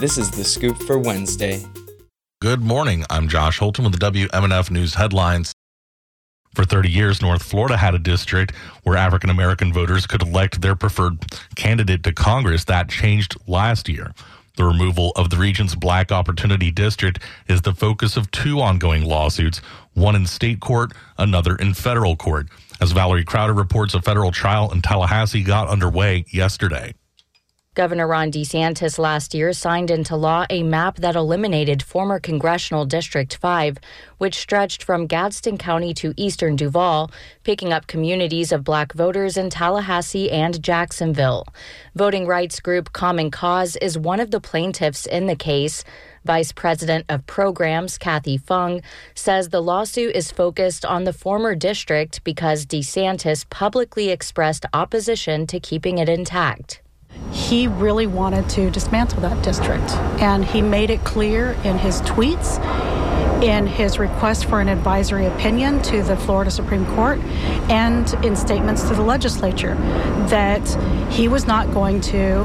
This is the scoop for Wednesday. Good morning. I'm Josh Holton with the WMNF News headlines. For 30 years, North Florida had a district where African American voters could elect their preferred candidate to Congress. That changed last year. The removal of the region's Black Opportunity District is the focus of two ongoing lawsuits, one in state court, another in federal court. As Valerie Crowder reports, a federal trial in Tallahassee got underway yesterday. Governor Ron DeSantis last year signed into law a map that eliminated former Congressional District 5, which stretched from Gadsden County to eastern Duval, picking up communities of black voters in Tallahassee and Jacksonville. Voting rights group Common Cause is one of the plaintiffs in the case. Vice President of Programs Kathay Feng says the lawsuit is focused on the former district because DeSantis publicly expressed opposition to keeping it intact he really wanted to dismantle that district. And he made it clear in his tweets, in his request for an advisory opinion to the Florida Supreme Court, and in statements to the legislature that he was not going to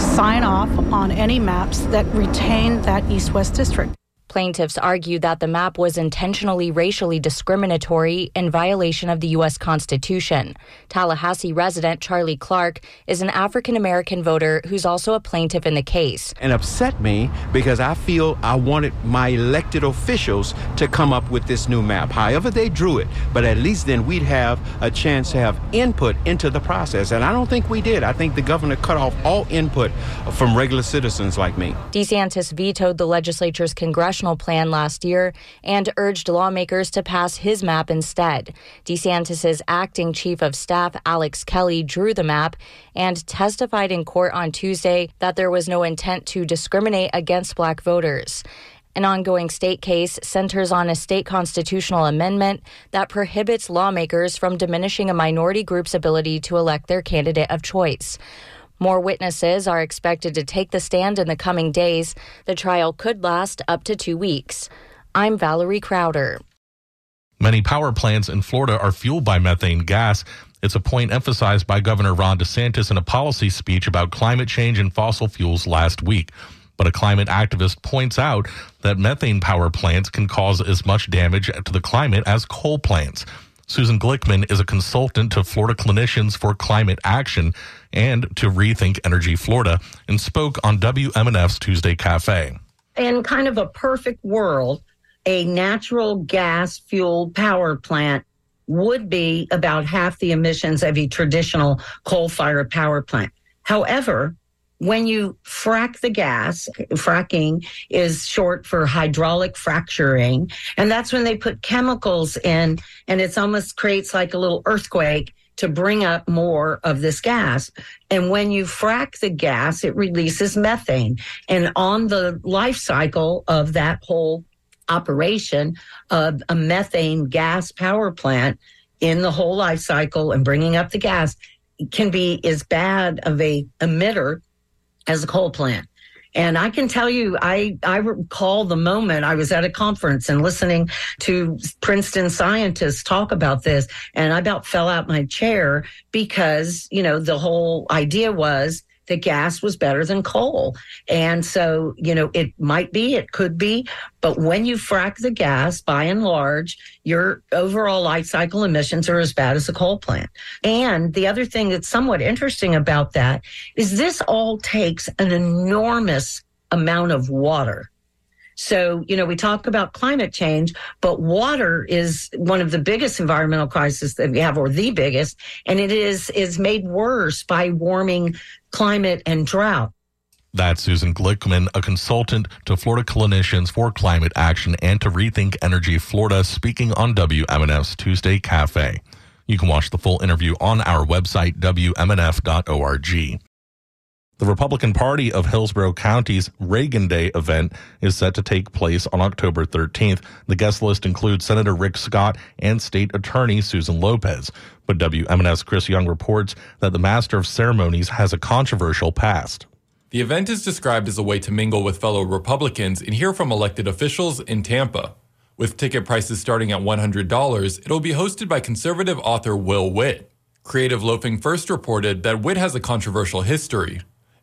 sign off on any maps that retain that east west district. Plaintiffs argue that the map was intentionally racially discriminatory in violation of the U.S. Constitution. Tallahassee resident Charlie Clark is an African American voter who's also a plaintiff in the case. And upset me because I feel I wanted my elected officials to come up with this new map. However, they drew it, but at least then we'd have a chance to have input into the process. And I don't think we did. I think the governor cut off all input from regular citizens like me. DeSantis vetoed the legislature's congressional plan last year and urged lawmakers to pass his map instead. DeSantis's acting chief of staff, Alex Kelly, drew the map and testified in court on Tuesday that there was no intent to discriminate against black voters. An ongoing state case centers on a state constitutional amendment that prohibits lawmakers from diminishing a minority group's ability to elect their candidate of choice. More witnesses are expected to take the stand in the coming days. The trial could last up to two weeks. I'm Valerie Crowder. Many power plants in Florida are fueled by methane gas. It's a point emphasized by Governor Ron DeSantis in a policy speech about climate change and fossil fuels last week. But a climate activist points out that methane power plants can cause as much damage to the climate as coal plants. Susan Glickman is a consultant to Florida Clinicians for Climate Action and to Rethink Energy Florida and spoke on WMNF's Tuesday Cafe. In kind of a perfect world, a natural gas fueled power plant would be about half the emissions of a traditional coal fired power plant. However, when you frack the gas, fracking is short for hydraulic fracturing. And that's when they put chemicals in and it's almost creates like a little earthquake to bring up more of this gas. And when you frack the gas, it releases methane. And on the life cycle of that whole operation of a methane gas power plant in the whole life cycle and bringing up the gas can be as bad of a emitter as a coal plant. And I can tell you, I, I recall the moment I was at a conference and listening to Princeton scientists talk about this. And I about fell out my chair because, you know, the whole idea was that gas was better than coal. And so, you know, it might be, it could be, but when you frack the gas, by and large, your overall life cycle emissions are as bad as a coal plant. And the other thing that's somewhat interesting about that is this all takes an enormous amount of water. So, you know, we talk about climate change, but water is one of the biggest environmental crises that we have, or the biggest, and it is is made worse by warming climate and drought. That's Susan Glickman, a consultant to Florida Clinicians for Climate Action and to Rethink Energy Florida, speaking on WMNF's Tuesday Cafe. You can watch the full interview on our website, WMNF.org. The Republican Party of Hillsborough County's Reagan Day event is set to take place on October 13th. The guest list includes Senator Rick Scott and State Attorney Susan Lopez. But WMNF's Chris Young reports that the Master of Ceremonies has a controversial past. The event is described as a way to mingle with fellow Republicans and hear from elected officials in Tampa. With ticket prices starting at $100, it'll be hosted by conservative author Will Witt. Creative Loafing first reported that Witt has a controversial history.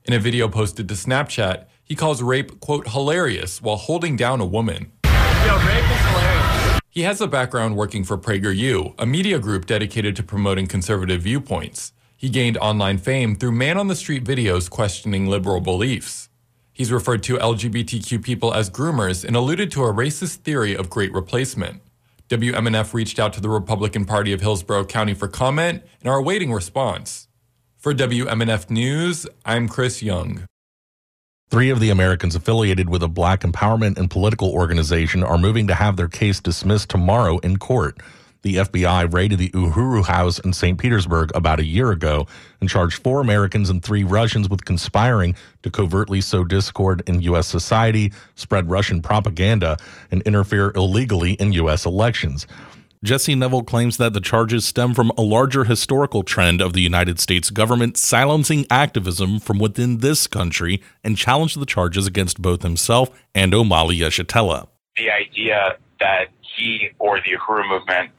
In a video posted to Snapchat, He calls rape, quote, hilarious while holding down a woman. Yo, rape is hilarious. He has a background working for PragerU, a media group dedicated to promoting conservative viewpoints. He gained online fame through man on the street videos questioning liberal beliefs. He's referred to LGBTQ people as groomers and alluded to a racist theory of great replacement. WMNF reached out to the Republican Party of Hillsborough County for comment and are awaiting response. For WMNF News, I'm Chris Young. Three of the Americans affiliated with a black empowerment and political organization are moving to have their case dismissed tomorrow in court. The FBI raided the Uhuru House in St. Petersburg about a year ago and charged four Americans and three Russians with conspiring to covertly sow discord in U.S. society, spread Russian propaganda, and interfere illegally in U.S. elections. Jesse Nevel claims that the charges stem from a larger historical trend of the United States government silencing activism from within this country and challenged the charges against both himself and Omali Yeshitela. The idea that he or the Uhuru movement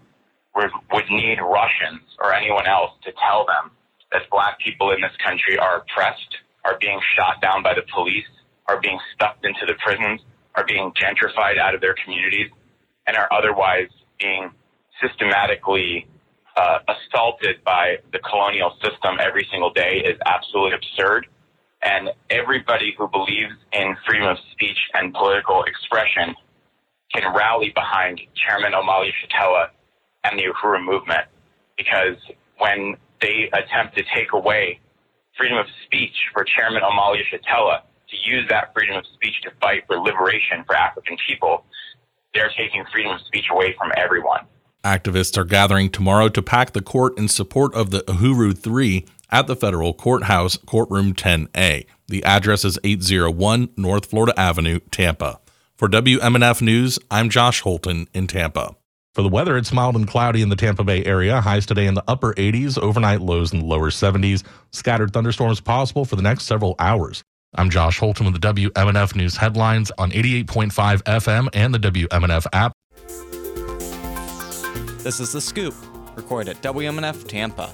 would, would need Russians or anyone else to tell them that black people in this country are oppressed, are being shot down by the police, are being stuffed into the prisons, are being gentrified out of their communities, and are otherwise being systematically uh, assaulted by the colonial system every single day is absolutely absurd. And everybody who believes in freedom of speech and political expression can rally behind Chairman Omali Yeshitela and the Uhuru movement because when they attempt to take away freedom of speech for Chairman Omali Yeshitela to use that freedom of speech to fight for liberation for African people, they're taking freedom of speech away from everyone. Activists are gathering tomorrow to pack the court in support of the Uhuru 3 at the federal courthouse, courtroom 10A. The address is 801 North Florida Avenue, Tampa. For WMNF News, I'm Josh Holton in Tampa. For the weather, it's mild and cloudy in the Tampa Bay area. Highs today in the upper 80s, overnight lows in the lower 70s. Scattered thunderstorms possible for the next several hours. I'm Josh Holton with the WMNF News headlines on 88.5 FM and the WMNF app. This is The Scoop, recorded at WMNF Tampa.